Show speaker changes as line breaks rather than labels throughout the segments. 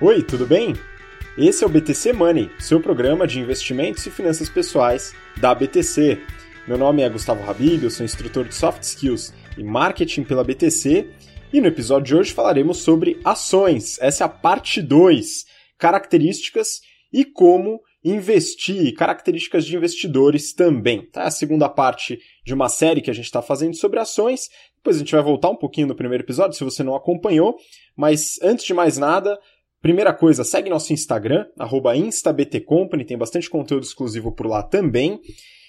Oi, tudo bem? Esse é o BTC Money, seu programa de investimentos e finanças pessoais da BTC. Meu nome é Gustavo Habib, eu sou instrutor de Soft Skills e Marketing pela BTC e no episódio de hoje falaremos sobre ações. Essa é a parte 2, características e como investir, características de investidores também. Tá? A segunda parte de uma série que a gente está fazendo sobre ações. Depois a gente vai voltar um pouquinho no primeiro episódio, se você não acompanhou. Mas antes de mais nada, Primeira coisa, segue nosso Instagram, instabtcompany, tem bastante conteúdo exclusivo por lá também.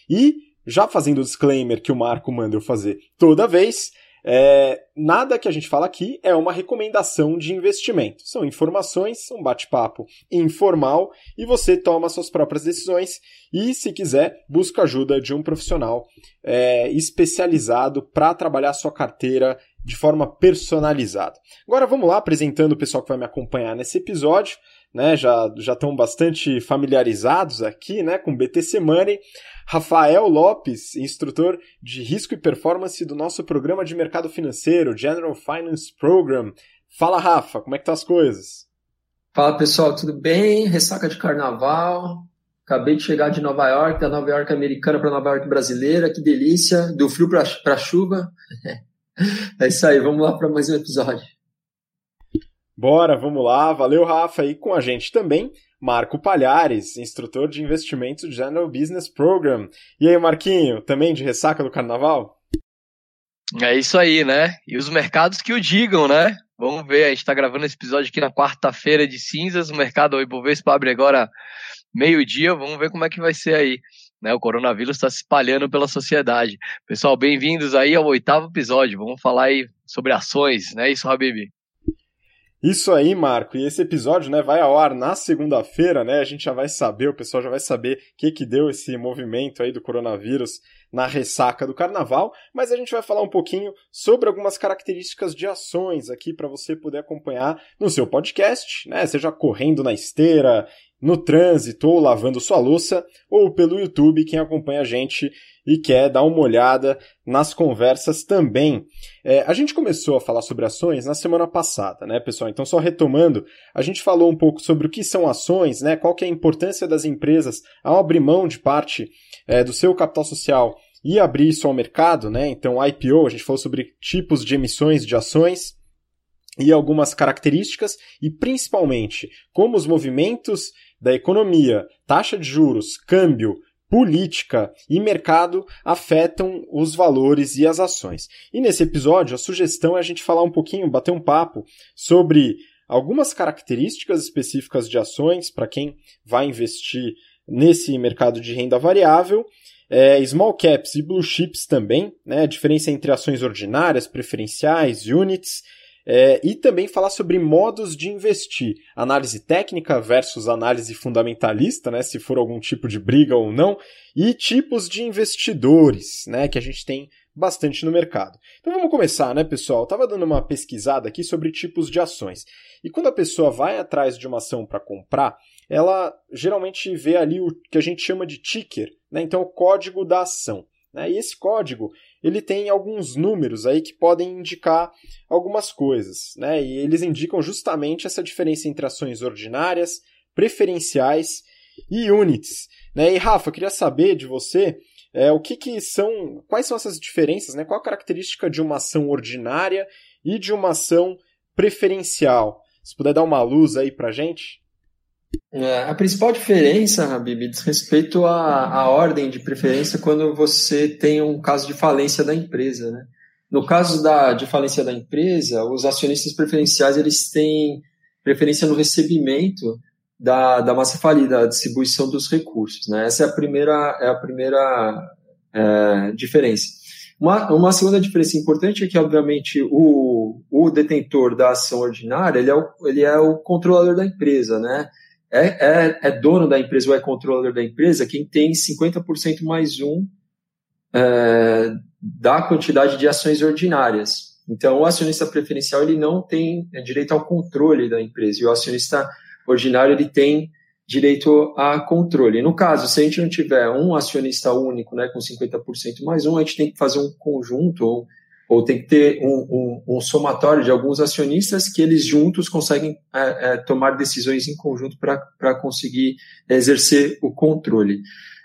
E, já fazendo o disclaimer que o Marco manda eu fazer toda vez, é, nada que a gente fala aqui é uma recomendação de investimento. São informações, um bate-papo informal e você toma suas próprias decisões. E, se quiser, busca ajuda de um profissional é, especializado para trabalhar sua carteira de forma personalizada. Agora vamos lá, apresentando o pessoal que vai me acompanhar nesse episódio. Né, já, já estão bastante familiarizados aqui né, com BTC Money. Rafael Lopes, instrutor de risco e performance do nosso programa de mercado financeiro, General Finance Program. Fala, Rafa, como é que tá as coisas?
Fala, pessoal, tudo bem? Ressaca de carnaval. Acabei de chegar de Nova York, da Nova York americana para Nova York brasileira. Que delícia! Do frio para chuva. É isso aí, vamos lá para mais um episódio.
Bora, vamos lá. Valeu, Rafa. E com a gente também, Marco Palhares, instrutor de investimentos do General Business Program. E aí, Marquinho, também de ressaca do carnaval?
É isso aí, né? E os mercados que o digam, né? Vamos ver, a gente está gravando esse episódio aqui na quarta-feira de cinzas, o mercado, o Ibovespa abre agora meio-dia, vamos ver como é que vai ser aí. Né, o coronavírus está se espalhando pela sociedade. Pessoal, bem-vindos aí ao oitavo episódio. Vamos falar aí sobre ações, né? Isso, Habib?
Isso aí, Marco. E esse episódio, né, vai ao ar na segunda-feira, né? A gente já vai saber, o pessoal já vai saber o que que deu esse movimento aí do coronavírus na ressaca do carnaval, mas a gente vai falar um pouquinho sobre algumas características de ações aqui para você poder acompanhar no seu podcast, né? Seja correndo na esteira, no trânsito ou lavando sua louça, ou pelo YouTube, quem acompanha a gente e quer dar uma olhada nas conversas também. É, a gente começou a falar sobre ações na semana passada, né, pessoal? Então, só retomando, a gente falou um pouco sobre o que são ações, né? Qual que é a importância das empresas ao abrir mão de parte é, do seu capital social e abrir isso ao mercado, né? Então, IPO, a gente falou sobre tipos de emissões de ações e algumas características e principalmente como os movimentos da economia, taxa de juros, câmbio, política e mercado afetam os valores e as ações. E nesse episódio, a sugestão é a gente falar um pouquinho, bater um papo sobre algumas características específicas de ações para quem vai investir nesse mercado de renda variável. É, small caps e blue chips também, né? A diferença entre ações ordinárias, preferenciais, units é, e também falar sobre modos de investir, análise técnica versus análise fundamentalista, né, se for algum tipo de briga ou não, e tipos de investidores, né, que a gente tem bastante no mercado. Então vamos começar, né, pessoal? Eu tava dando uma pesquisada aqui sobre tipos de ações. E quando a pessoa vai atrás de uma ação para comprar, ela geralmente vê ali o que a gente chama de ticker, né? Então o código da ação. Né? E esse código ele tem alguns números aí que podem indicar algumas coisas, né? E eles indicam justamente essa diferença entre ações ordinárias, preferenciais e units. Né? E Rafa, eu queria saber de você é, o que, que são, quais são essas diferenças, né? Qual a característica de uma ação ordinária e de uma ação preferencial? Se puder dar uma luz aí pra gente.
É, a principal diferença, Habib, diz respeito à, à ordem de preferência quando você tem um caso de falência da empresa. Né? No caso da, de falência da empresa, os acionistas preferenciais eles têm preferência no recebimento da, da massa falida, da distribuição dos recursos. Né? Essa é a primeira, é a primeira é, diferença. Uma, uma segunda diferença importante é que, obviamente, o, o detentor da ação ordinária ele é o, ele é o controlador da empresa, né? É, é, é dono da empresa ou é controlador da empresa quem tem 50% mais um é, da quantidade de ações ordinárias. Então, o acionista preferencial ele não tem é, direito ao controle da empresa e o acionista ordinário ele tem direito a controle. No caso, se a gente não tiver um acionista único, né, com 50% mais um, a gente tem que fazer um conjunto ou ou tem que ter um, um, um somatório de alguns acionistas que eles juntos conseguem é, é, tomar decisões em conjunto para conseguir exercer o controle.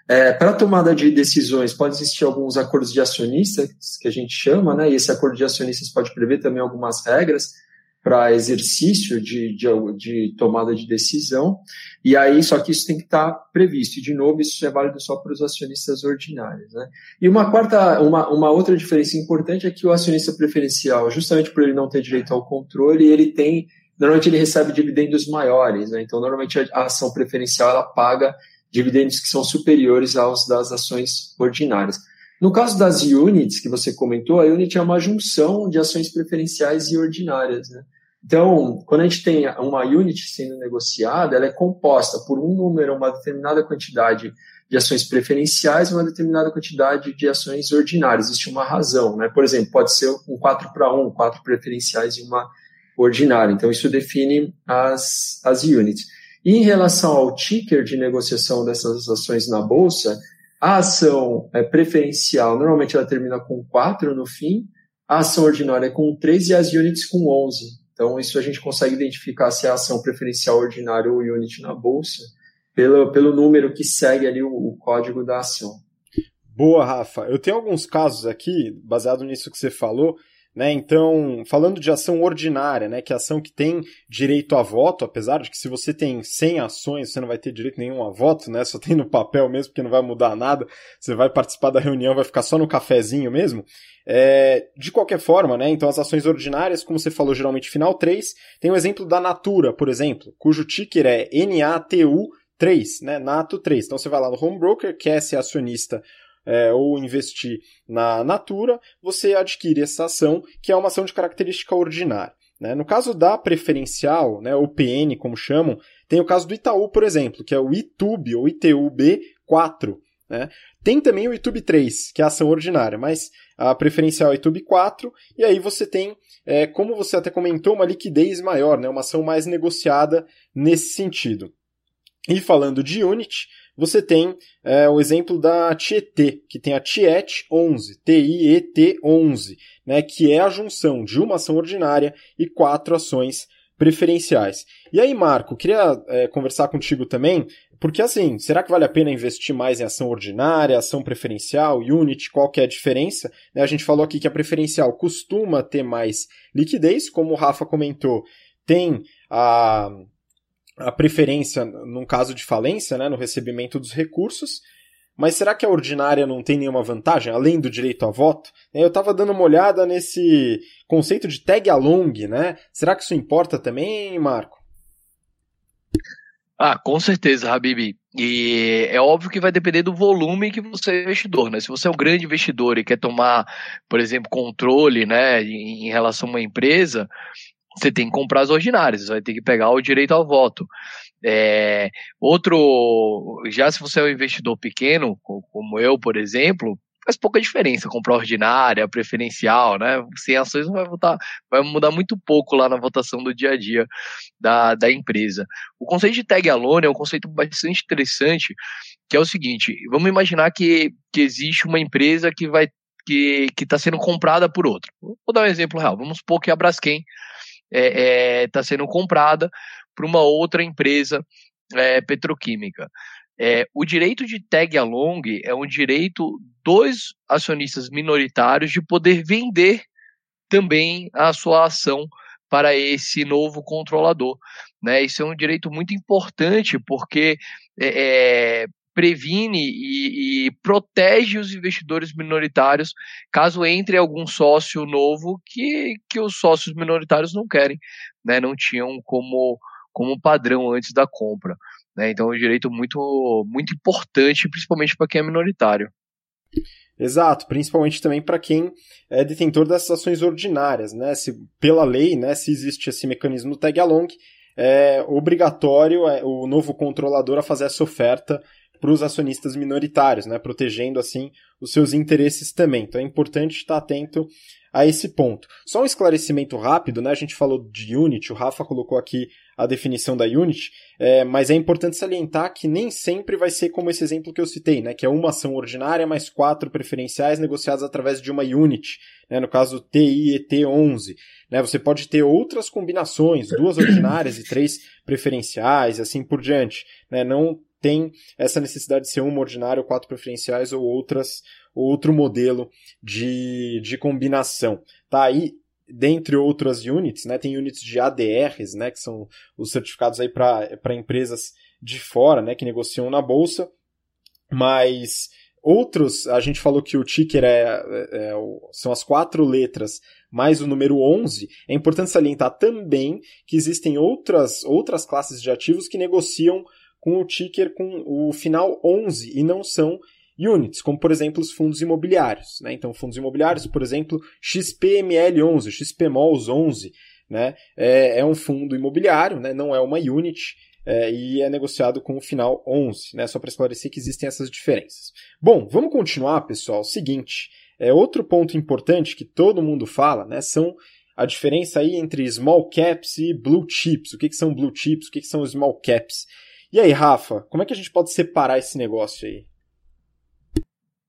É, para tomada de decisões, pode existir alguns acordos de acionistas, que a gente chama, né? e esse acordo de acionistas pode prever também algumas regras para exercício de, de, de, tomada de decisão, e aí, só que isso tem que estar tá previsto, e de novo, isso é válido só para os acionistas ordinários. Né? E uma quarta, uma, uma outra diferença importante é que o acionista preferencial, justamente por ele não ter direito ao controle, ele tem, normalmente ele recebe dividendos maiores, né? então normalmente a ação preferencial ela paga dividendos que são superiores aos das ações ordinárias. No caso das units que você comentou, a unit é uma junção de ações preferenciais e ordinárias. Né? Então, quando a gente tem uma unit sendo negociada, ela é composta por um número, uma determinada quantidade de ações preferenciais e uma determinada quantidade de ações ordinárias. Existe uma razão. Né? Por exemplo, pode ser um 4 para 1, quatro preferenciais e uma ordinária. Então, isso define as, as units. E em relação ao ticker de negociação dessas ações na bolsa, a ação é, preferencial, normalmente ela termina com 4 no fim, a ação ordinária é com 3 e as units com 11. Então, isso a gente consegue identificar se é a ação preferencial ordinária ou unit na bolsa, pelo, pelo número que segue ali o, o código da ação.
Boa, Rafa. Eu tenho alguns casos aqui, baseado nisso que você falou, né? Então, falando de ação ordinária, né, que é ação que tem direito a voto, apesar de que se você tem 100 ações, você não vai ter direito nenhum a voto, né? Só tem no papel mesmo, porque não vai mudar nada. Você vai participar da reunião, vai ficar só no cafezinho mesmo. É, de qualquer forma, né? Então, as ações ordinárias, como você falou, geralmente final 3, tem o exemplo da Natura, por exemplo, cujo ticker é NATU 3, né? Nato 3. Então você vai lá no home broker, quer ser acionista é, ou investir na Natura, você adquire essa ação, que é uma ação de característica ordinária. Né? No caso da preferencial, né, ou PN, como chamam, tem o caso do Itaú, por exemplo, que é o ITUB ou ITUB4. Né? Tem também o ITUB 3, que é a ação ordinária, mas a preferencial é ITUB 4, e aí você tem, é, como você até comentou, uma liquidez maior, né? uma ação mais negociada nesse sentido. E falando de Unity, você tem é, o exemplo da Tietê, que tem a Tiet 11, T-I-E-T 11, né, que é a junção de uma ação ordinária e quatro ações preferenciais. E aí, Marco, queria é, conversar contigo também, porque assim, será que vale a pena investir mais em ação ordinária, ação preferencial, unit, qual que é a diferença? Né, a gente falou aqui que a preferencial costuma ter mais liquidez, como o Rafa comentou, tem a a preferência num caso de falência, né, no recebimento dos recursos. Mas será que a ordinária não tem nenhuma vantagem, além do direito a voto? Eu estava dando uma olhada nesse conceito de tag along, né? Será que isso importa também, Marco?
Ah, com certeza, Habib. E é óbvio que vai depender do volume que você é investidor, né? Se você é um grande investidor e quer tomar, por exemplo, controle, né, em relação a uma empresa, você tem que comprar as ordinárias, você vai ter que pegar o direito ao voto. É, outro, já se você é um investidor pequeno, como eu, por exemplo, faz pouca diferença comprar ordinária, preferencial, né? Sem ações vai, votar, vai mudar muito pouco lá na votação do dia a dia da, da empresa. O conceito de tag alone é um conceito bastante interessante, que é o seguinte: vamos imaginar que, que existe uma empresa que vai que está sendo comprada por outra. Vou dar um exemplo real. Vamos supor que a Braskem está é, é, tá sendo comprada por uma outra empresa é, petroquímica. É, o direito de tag along é um direito dos acionistas minoritários de poder vender também a sua ação para esse novo controlador. Né? Isso é um direito muito importante porque é, previne e, e, protege os investidores minoritários caso entre algum sócio novo que, que os sócios minoritários não querem, né, não tinham como, como padrão antes da compra. Né, então é um direito muito, muito importante, principalmente para quem é minoritário.
Exato, principalmente também para quem é detentor dessas ações ordinárias, né? Se pela lei, né, se existe esse mecanismo tag along, é obrigatório é, o novo controlador a fazer essa oferta para os acionistas minoritários, né, protegendo assim os seus interesses também. Então é importante estar atento a esse ponto. Só um esclarecimento rápido, né? A gente falou de Unity, o Rafa colocou aqui a definição da Unity, é, mas é importante salientar que nem sempre vai ser como esse exemplo que eu citei, né? Que é uma ação ordinária mais quatro preferenciais negociadas através de uma Unity, né? No caso TIET11. Né? Você pode ter outras combinações, duas ordinárias e três preferenciais, assim por diante. Né? Não tem essa necessidade de ser uma ordinária quatro preferenciais ou outras outro modelo de, de combinação. Tá aí dentre outras units, né, tem units de ADRs, né, que são os certificados aí para empresas de fora, né, que negociam na bolsa, mas outros, a gente falou que o ticker é, é, é são as quatro letras mais o número 11, é importante salientar também que existem outras, outras classes de ativos que negociam com o ticker com o final 11 e não são units, como por exemplo os fundos imobiliários. Né? Então, fundos imobiliários, por exemplo, XPML11, XPMOLs 11, né? é, é um fundo imobiliário, né? não é uma unit, é, e é negociado com o final 11, né? só para esclarecer que existem essas diferenças. Bom, vamos continuar, pessoal. Seguinte, é outro ponto importante que todo mundo fala, né? São a diferença aí entre small caps e blue chips. O que, que são blue chips? O que, que são small caps? E aí, Rafa, como é que a gente pode separar esse negócio aí?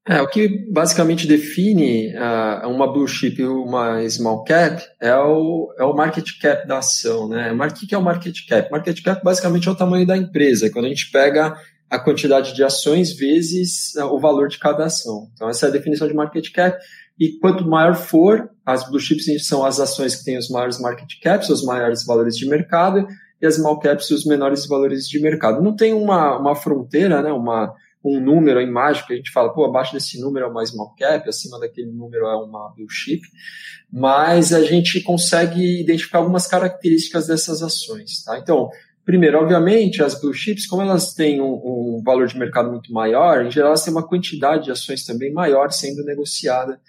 É, o que basicamente define uh, uma blue chip e uma small cap é o, é o market cap da ação, né? O que é o market cap? Market cap basicamente é o tamanho da empresa. Quando a gente pega a quantidade de ações vezes uh, o valor de cada ação. Então essa é a definição de market cap. E quanto maior for, as blue chips são as ações que têm os maiores market caps, os maiores valores de mercado, e as small caps os menores valores de mercado. Não tem uma, uma fronteira, né? Uma um número em mágico, que a gente fala, pô, abaixo desse número é uma small cap, acima daquele número é uma blue chip, mas a gente consegue identificar algumas características dessas ações, tá? Então, primeiro, obviamente, as blue chips, como elas têm um, um valor de mercado muito maior, em geral elas têm uma quantidade de ações também maior sendo negociada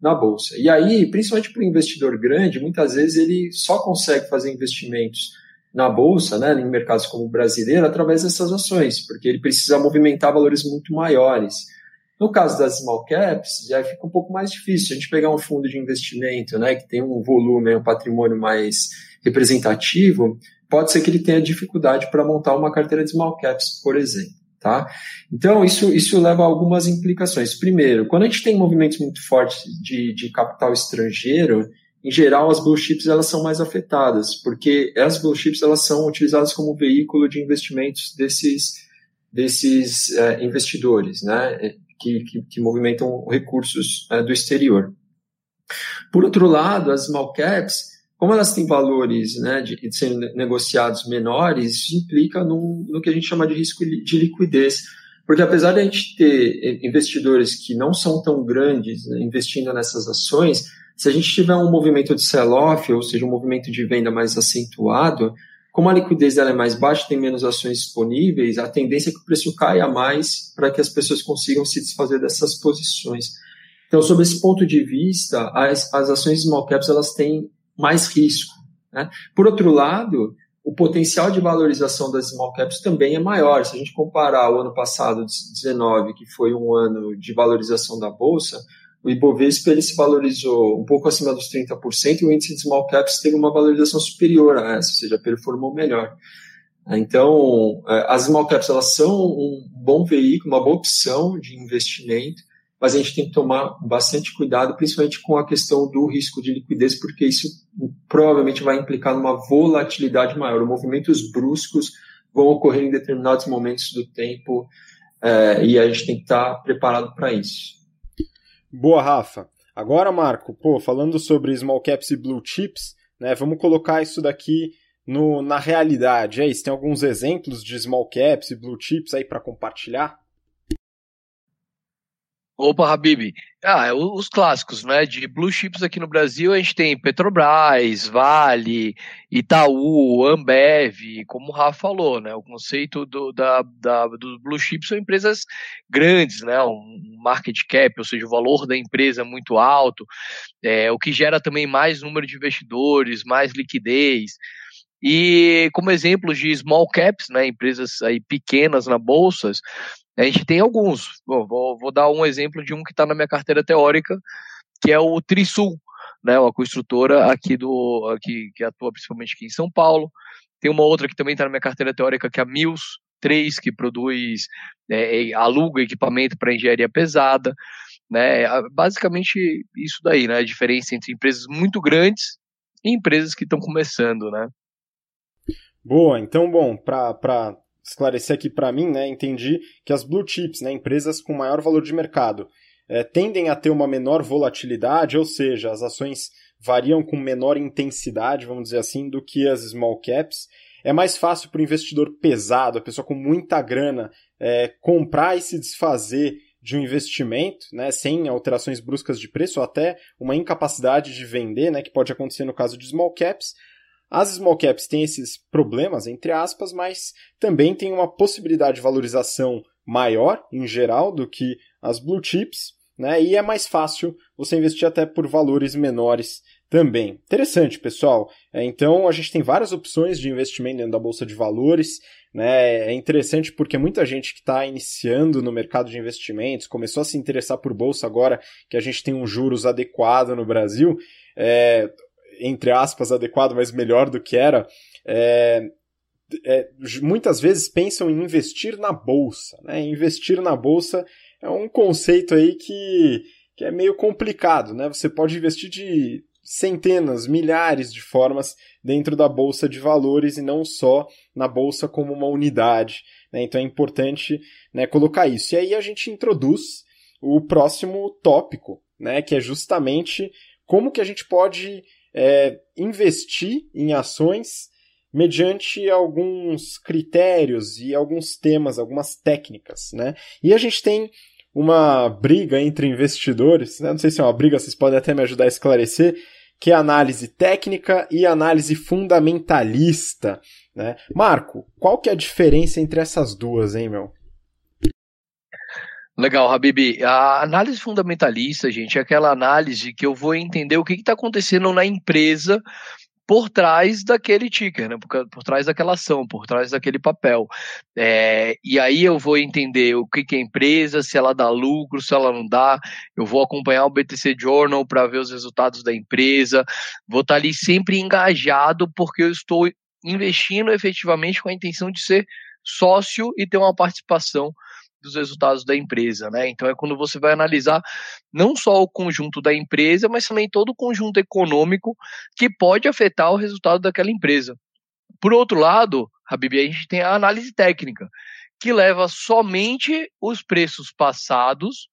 na bolsa. E aí, principalmente para o investidor grande, muitas vezes ele só consegue fazer investimentos na bolsa, né, em mercados como o brasileiro, através dessas ações, porque ele precisa movimentar valores muito maiores. No caso das small caps, já fica um pouco mais difícil. A gente pegar um fundo de investimento, né, que tem um volume, um patrimônio mais representativo, pode ser que ele tenha dificuldade para montar uma carteira de small caps, por exemplo. Tá? Então, isso, isso leva a algumas implicações. Primeiro, quando a gente tem movimentos muito fortes de, de capital estrangeiro, em geral, as blue chips elas são mais afetadas, porque as blue chips elas são utilizadas como veículo de investimentos desses, desses é, investidores, né, que, que, que, movimentam recursos é, do exterior. Por outro lado, as small caps, como elas têm valores né, de, de serem negociados menores, isso implica no, no que a gente chama de risco de liquidez, porque apesar de a gente ter investidores que não são tão grandes né, investindo nessas ações, se a gente tiver um movimento de sell-off, ou seja, um movimento de venda mais acentuado, como a liquidez dela é mais baixa, tem menos ações disponíveis, a tendência é que o preço caia mais para que as pessoas consigam se desfazer dessas posições. Então, sob esse ponto de vista, as, as ações small caps elas têm mais risco. Né? Por outro lado, o potencial de valorização das small caps também é maior. Se a gente comparar o ano passado, 2019, que foi um ano de valorização da bolsa, o Ibovespa ele se valorizou um pouco acima dos 30% e o índice de small caps teve uma valorização superior a essa, ou seja, performou melhor. Então, é, as small caps elas são um bom veículo, uma boa opção de investimento, mas a gente tem que tomar bastante cuidado, principalmente com a questão do risco de liquidez, porque isso provavelmente vai implicar numa volatilidade maior. Movimentos bruscos vão ocorrer em determinados momentos do tempo é, e a gente tem que estar preparado para isso.
Boa, Rafa. Agora, Marco, pô, falando sobre small caps e blue chips, né, vamos colocar isso daqui no, na realidade. É isso, tem alguns exemplos de small caps e blue chips aí para compartilhar?
Opa, Habib. Ah, é os clássicos, né? De blue chips aqui no Brasil, a gente tem Petrobras, Vale, Itaú, Ambev, como o Rafa falou, né? O conceito do, da, da, dos blue chips são empresas grandes, né? Um market cap, ou seja, o valor da empresa é muito alto, é, o que gera também mais número de investidores, mais liquidez. E como exemplos de small caps, né, empresas aí pequenas na bolsas, A gente tem alguns. Bom, vou, vou dar um exemplo de um que está na minha carteira teórica, que é o Trisul, né, uma construtora aqui do aqui que atua principalmente aqui em São Paulo. Tem uma outra que também está na minha carteira teórica, que é a Mills 3, que produz, é, aluga equipamento para engenharia pesada. Né? Basicamente isso daí, né? A diferença entre empresas muito grandes e empresas que estão começando, né?
Boa, então, bom, para esclarecer aqui para mim, né, entendi que as blue chips, né, empresas com maior valor de mercado, é, tendem a ter uma menor volatilidade, ou seja, as ações variam com menor intensidade, vamos dizer assim, do que as small caps. É mais fácil para o investidor pesado, a pessoa com muita grana, é, comprar e se desfazer de um investimento, né, sem alterações bruscas de preço, ou até uma incapacidade de vender, né, que pode acontecer no caso de small caps. As small caps têm esses problemas, entre aspas, mas também tem uma possibilidade de valorização maior, em geral, do que as blue chips, né, e é mais fácil você investir até por valores menores também. Interessante, pessoal. É, então, a gente tem várias opções de investimento dentro da Bolsa de Valores. Né? É interessante porque muita gente que está iniciando no mercado de investimentos começou a se interessar por Bolsa agora que a gente tem um juros adequado no Brasil, é, entre aspas, adequado, mas melhor do que era. É, é, muitas vezes pensam em investir na bolsa. Né? Investir na bolsa é um conceito aí que, que é meio complicado. Né? Você pode investir de centenas, milhares de formas dentro da bolsa de valores e não só na bolsa como uma unidade. Né? Então é importante né, colocar isso. E aí a gente introduz o próximo tópico, né, que é justamente como que a gente pode é, investir em ações mediante alguns critérios e alguns temas, algumas técnicas, né? E a gente tem uma briga entre investidores, né? não sei se é uma briga, vocês podem até me ajudar a esclarecer, que é análise técnica e análise fundamentalista. Né? Marco, qual que é a diferença entre essas duas, hein, meu?
Legal, Habib. A análise fundamentalista, gente, é aquela análise que eu vou entender o que está acontecendo na empresa por trás daquele ticker, né? por, por trás daquela ação, por trás daquele papel. É, e aí eu vou entender o que, que é empresa, se ela dá lucro, se ela não dá. Eu vou acompanhar o BTC Journal para ver os resultados da empresa. Vou estar tá ali sempre engajado porque eu estou investindo efetivamente com a intenção de ser sócio e ter uma participação dos resultados da empresa, né? Então é quando você vai analisar não só o conjunto da empresa, mas também todo o conjunto econômico que pode afetar o resultado daquela empresa. Por outro lado, Habib, a gente tem a análise técnica, que leva somente os preços passados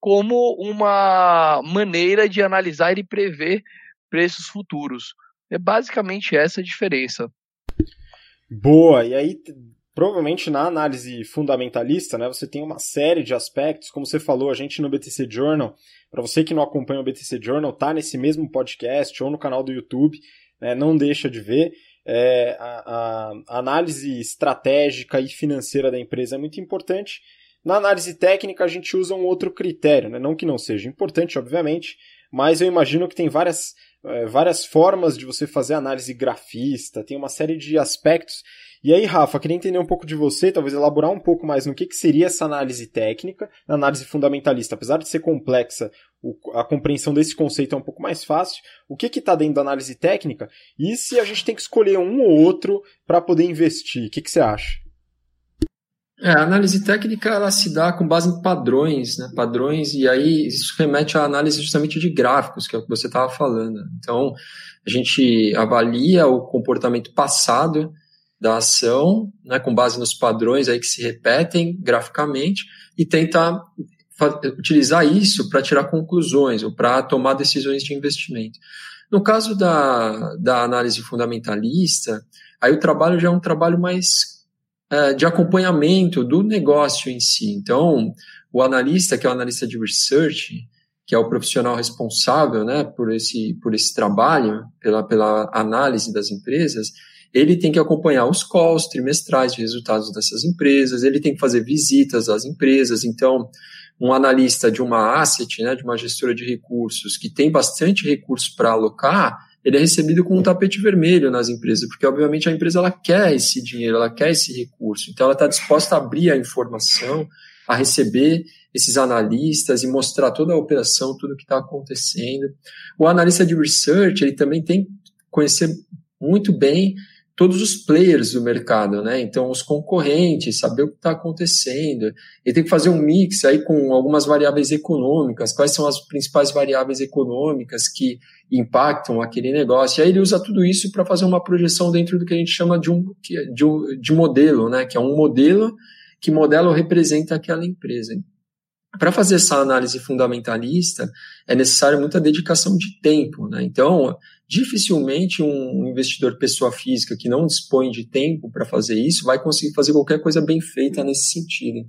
como uma maneira de analisar e prever preços futuros. É basicamente essa a diferença.
Boa, e aí Provavelmente na análise fundamentalista, né, você tem uma série de aspectos, como você falou, a gente no BTC Journal, para você que não acompanha o BTC Journal, tá nesse mesmo podcast ou no canal do YouTube, né, não deixa de ver. É, a, a, análise estratégica e financeira da empresa é muito importante. Na análise técnica, a gente usa um outro critério, né? não que não seja importante, obviamente, mas eu imagino que tem várias, é, várias formas de você fazer análise grafista, tem uma série de aspectos e aí, Rafa, queria entender um pouco de você, talvez elaborar um pouco mais no que, que seria essa análise técnica, análise fundamentalista. Apesar de ser complexa, a compreensão desse conceito é um pouco mais fácil. O que está dentro da análise técnica? E se a gente tem que escolher um ou outro para poder investir? O que, que você acha?
É, a análise técnica ela se dá com base em padrões, né? Padrões, e aí isso remete à análise justamente de gráficos, que é o que você estava falando. Então, a gente avalia o comportamento passado da ação, né, com base nos padrões aí que se repetem graficamente, e tentar utilizar isso para tirar conclusões ou para tomar decisões de investimento. No caso da, da análise fundamentalista, aí o trabalho já é um trabalho mais é, de acompanhamento do negócio em si. Então, o analista, que é o analista de research, que é o profissional responsável né, por, esse, por esse trabalho, pela, pela análise das empresas, ele tem que acompanhar os calls trimestrais de resultados dessas empresas, ele tem que fazer visitas às empresas. Então, um analista de uma asset, né, de uma gestora de recursos, que tem bastante recursos para alocar, ele é recebido com um tapete vermelho nas empresas, porque obviamente a empresa ela quer esse dinheiro, ela quer esse recurso, então ela está disposta a abrir a informação a receber esses analistas e mostrar toda a operação, tudo que está acontecendo. O analista de research, ele também tem que conhecer muito bem todos os players do mercado, né? Então, os concorrentes, saber o que está acontecendo. Ele tem que fazer um mix aí com algumas variáveis econômicas, quais são as principais variáveis econômicas que impactam aquele negócio. E aí ele usa tudo isso para fazer uma projeção dentro do que a gente chama de um, de um de modelo, né? Que é um modelo que modelo representa aquela empresa. Para fazer essa análise fundamentalista, é necessário muita dedicação de tempo. Né? Então, dificilmente um investidor pessoa física que não dispõe de tempo para fazer isso vai conseguir fazer qualquer coisa bem feita nesse sentido.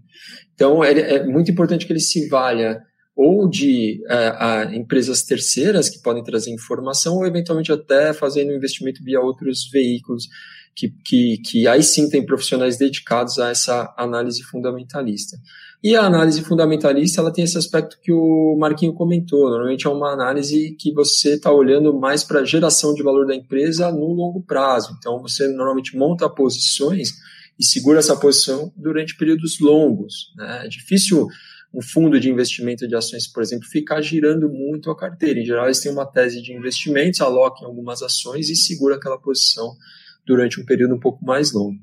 Então, é, muito importante que ele se valha ou de é, empresas terceiras que podem trazer informação, ou eventualmente até fazendo investimento via outros veículos que, que, que aí sim tem profissionais dedicados a essa análise fundamentalista. E a análise fundamentalista, ela tem esse aspecto que o Marquinho comentou. Normalmente é uma análise que você está olhando mais para a geração de valor da empresa no longo prazo. Então, você normalmente monta posições e segura essa posição durante períodos longos. Né? É difícil um fundo de investimento de ações, por exemplo, ficar girando muito a carteira. Em geral, eles têm uma tese de investimentos, alocam algumas ações e segura aquela posição durante um período um pouco mais longo.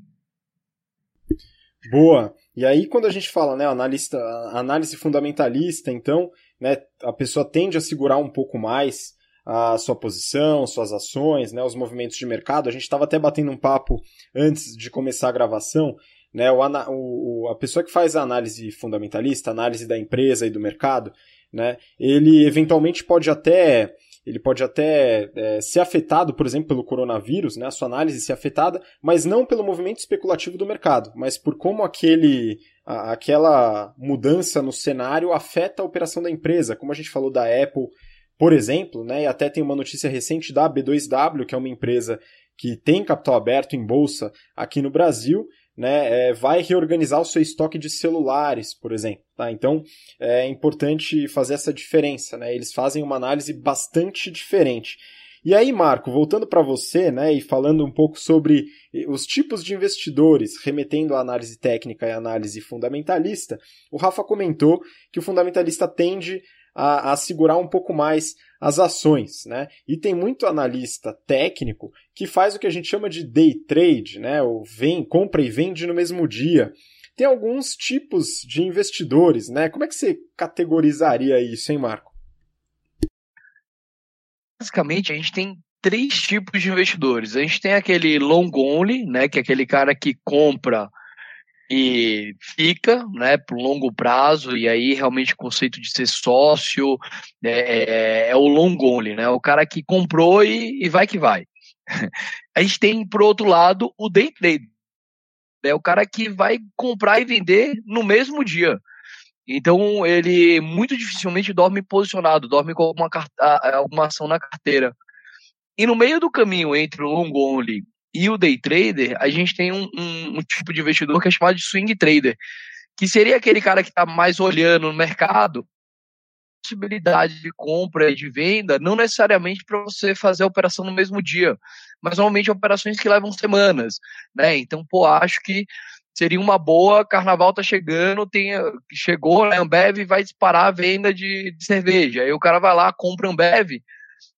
Boa. E aí, quando a gente fala, né, analista, análise fundamentalista, então, né, a pessoa tende a segurar um pouco mais a sua posição, suas ações, né, os movimentos de mercado. A gente estava até batendo um papo antes de começar a gravação, né, o, o, a pessoa que faz a análise fundamentalista, análise da empresa e do mercado, né, ele eventualmente pode até ele pode até é, ser afetado, por exemplo, pelo coronavírus, né, a sua análise ser afetada, mas não pelo movimento especulativo do mercado, mas por como aquele, a, aquela mudança no cenário afeta a operação da empresa, como a gente falou da Apple, por exemplo, né, e até tem uma notícia recente da B2W, que é uma empresa que tem capital aberto em bolsa aqui no Brasil, né, é, vai reorganizar o seu estoque de celulares, por exemplo. Tá? Então é importante fazer essa diferença. Né? Eles fazem uma análise bastante diferente. E aí, Marco, voltando para você, né, e falando um pouco sobre os tipos de investidores, remetendo à análise técnica e análise fundamentalista, o Rafa comentou que o fundamentalista tende a, a segurar um pouco mais as ações, né? E tem muito analista técnico que faz o que a gente chama de day trade, né? Ou vem, compra e vende no mesmo dia. Tem alguns tipos de investidores, né? Como é que você categorizaria isso, hein, Marco?
Basicamente, a gente tem três tipos de investidores. A gente tem aquele long only, né, que é aquele cara que compra e fica, né, por longo prazo, e aí realmente o conceito de ser sócio né, é, é, o long only, né, o cara que comprou e, e vai que vai. A gente tem, por outro lado, o day trade, é o cara que vai comprar e vender no mesmo dia. Então, ele muito dificilmente dorme posicionado, dorme com alguma, alguma ação na carteira. E no meio do caminho entre o long only e o day trader, a gente tem um, um, um tipo de investidor que é chamado de swing trader, que seria aquele cara que está mais olhando no mercado, possibilidade de compra e de venda, não necessariamente para você fazer a operação no mesmo dia, mas normalmente operações que levam semanas, né? Então, pô, acho que seria uma boa, carnaval tá chegando, tem, chegou, né, Ambev vai disparar a venda de, de cerveja, aí o cara vai lá, compra Ambev,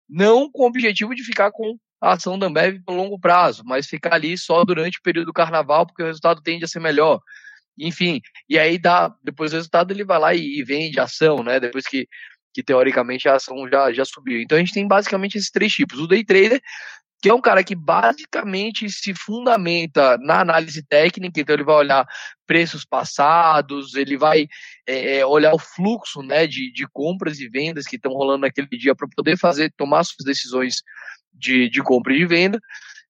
não com o objetivo de ficar com a ação da Ambev por longo prazo, mas ficar ali só durante o período do carnaval, porque o resultado tende a ser melhor. Enfim, e aí dá, depois do resultado ele vai lá e, e vende a ação, né? Depois que, que teoricamente a ação já, já subiu. Então a gente tem basicamente esses três tipos. O day trader, que é um cara que basicamente se fundamenta na análise técnica, então ele vai olhar preços passados, ele vai é, é olhar o fluxo né, de, de compras e vendas que estão rolando naquele dia para poder fazer, tomar suas decisões de, de compra e de venda.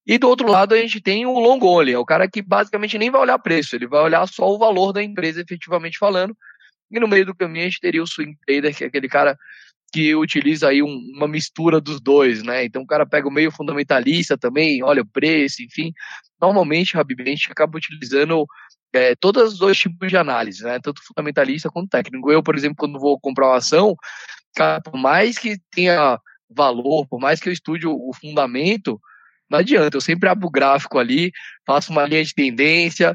E do outro lado a gente tem o long only, é o cara que basicamente nem vai olhar preço, ele vai olhar só o valor da empresa efetivamente falando. E no meio do caminho a gente teria o swing trader, que é aquele cara que utiliza aí um, uma mistura dos dois, né? Então o cara pega o meio fundamentalista também, olha o preço, enfim. Normalmente, Habib, a gente acaba utilizando é, todos os dois tipos de análise, né? Tanto fundamentalista quanto técnico. Eu, por exemplo, quando vou comprar uma ação, cara, por mais que tenha valor, por mais que eu estude o, o fundamento, não adianta, eu sempre abro o gráfico ali, faço uma linha de tendência,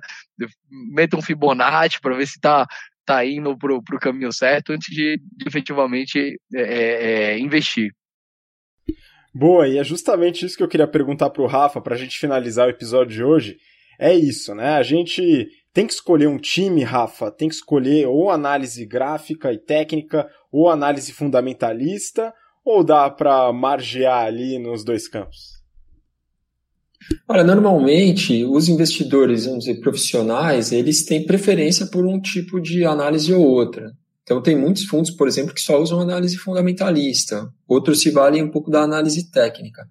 meto um Fibonacci para ver se está tá indo pro, pro caminho certo antes de, de efetivamente é, é, é investir.
Boa, e é justamente isso que eu queria perguntar pro Rafa para a gente finalizar o episódio de hoje. É isso, né? A gente tem que escolher um time, Rafa, tem que escolher ou análise gráfica e técnica, ou análise fundamentalista, ou dá para margear ali nos dois campos?
Olha, normalmente os investidores, vamos dizer, profissionais, eles têm preferência por um tipo de análise ou outra. Então, tem muitos fundos, por exemplo, que só usam análise fundamentalista, outros se valem um pouco da análise técnica.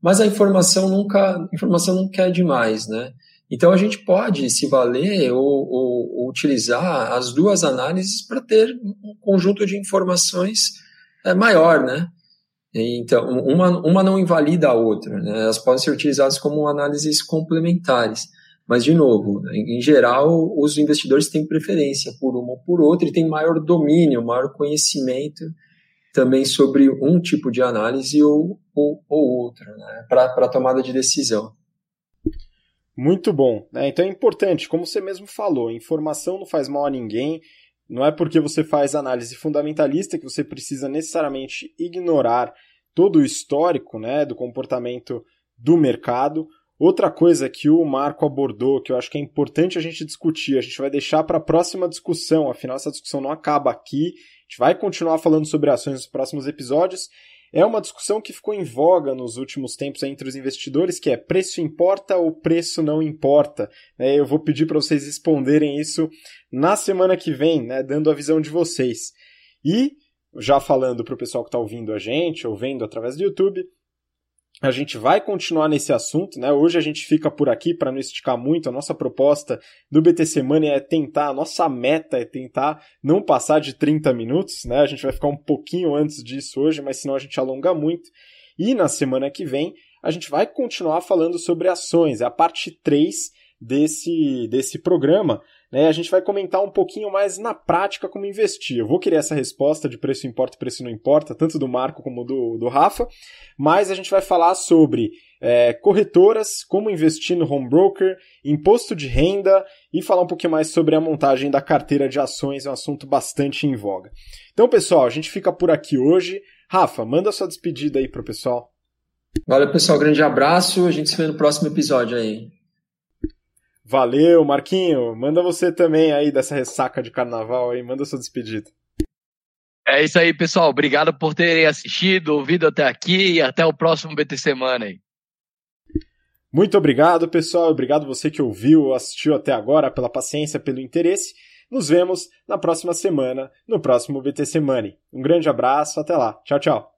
Mas a informação nunca, informação nunca é demais, né? Então, a gente pode se valer ou, ou, ou utilizar as duas análises para ter um conjunto de informações é, maior, né? Então, uma, uma não invalida a outra, né? elas podem ser utilizadas como análises complementares. Mas, de novo, em, geral, os investidores têm preferência por uma ou por outra e têm maior domínio, maior conhecimento também sobre um tipo de análise ou, ou, ou outra, né? para tomada de decisão.
Muito bom. Né? Então é importante, como você mesmo falou, informação não faz mal a ninguém. Não é porque você faz análise fundamentalista que você precisa necessariamente ignorar todo o histórico né, do comportamento do mercado. Outra coisa que o Marco abordou, que eu acho que é importante a gente discutir, a gente vai deixar para a próxima discussão, afinal essa discussão não acaba aqui, a gente vai continuar falando sobre ações nos próximos episódios, é uma discussão que ficou em voga nos últimos tempos entre os investidores, que é preço importa ou preço não importa. É, eu vou pedir para vocês responderem isso na semana que vem, né, dando a visão de vocês. E, já falando para o pessoal que está ouvindo a gente, ou vendo através do YouTube, a gente vai continuar nesse assunto, né? Hoje a gente fica por aqui para não esticar muito. A nossa proposta do BTC Money é tentar, a nossa meta é tentar não passar de 30 minutos, né? A gente vai ficar um pouquinho antes disso hoje, mas senão a gente alonga muito. E na semana que vem a gente vai continuar falando sobre ações, é a parte 3 desse, desse programa. Né, a gente vai comentar um pouquinho mais na prática como investir. Eu vou querer essa resposta de preço importa e preço não importa, tanto do Marco como do, do Rafa, mas a gente vai falar sobre é, corretoras, como investir no home broker, imposto de renda e falar um pouquinho mais sobre a montagem da carteira de ações, é um assunto bastante em voga. Então, pessoal, a gente fica por aqui hoje. Rafa, manda sua despedida aí pro pessoal.
Valeu, pessoal. Grande abraço. A gente se vê no próximo episódio aí.
Valeu, Marquinho. Manda você também aí dessa ressaca de carnaval aí, manda sua despedida.
É isso aí, pessoal. Obrigado por terem assistido, ouvido até aqui e até o próximo BT Semana aí.
Muito obrigado, pessoal. Obrigado você que ouviu, assistiu até agora, pela paciência, pelo interesse. Nos vemos na próxima semana, no próximo BT Semana. Um grande abraço, até lá. Tchau, tchau.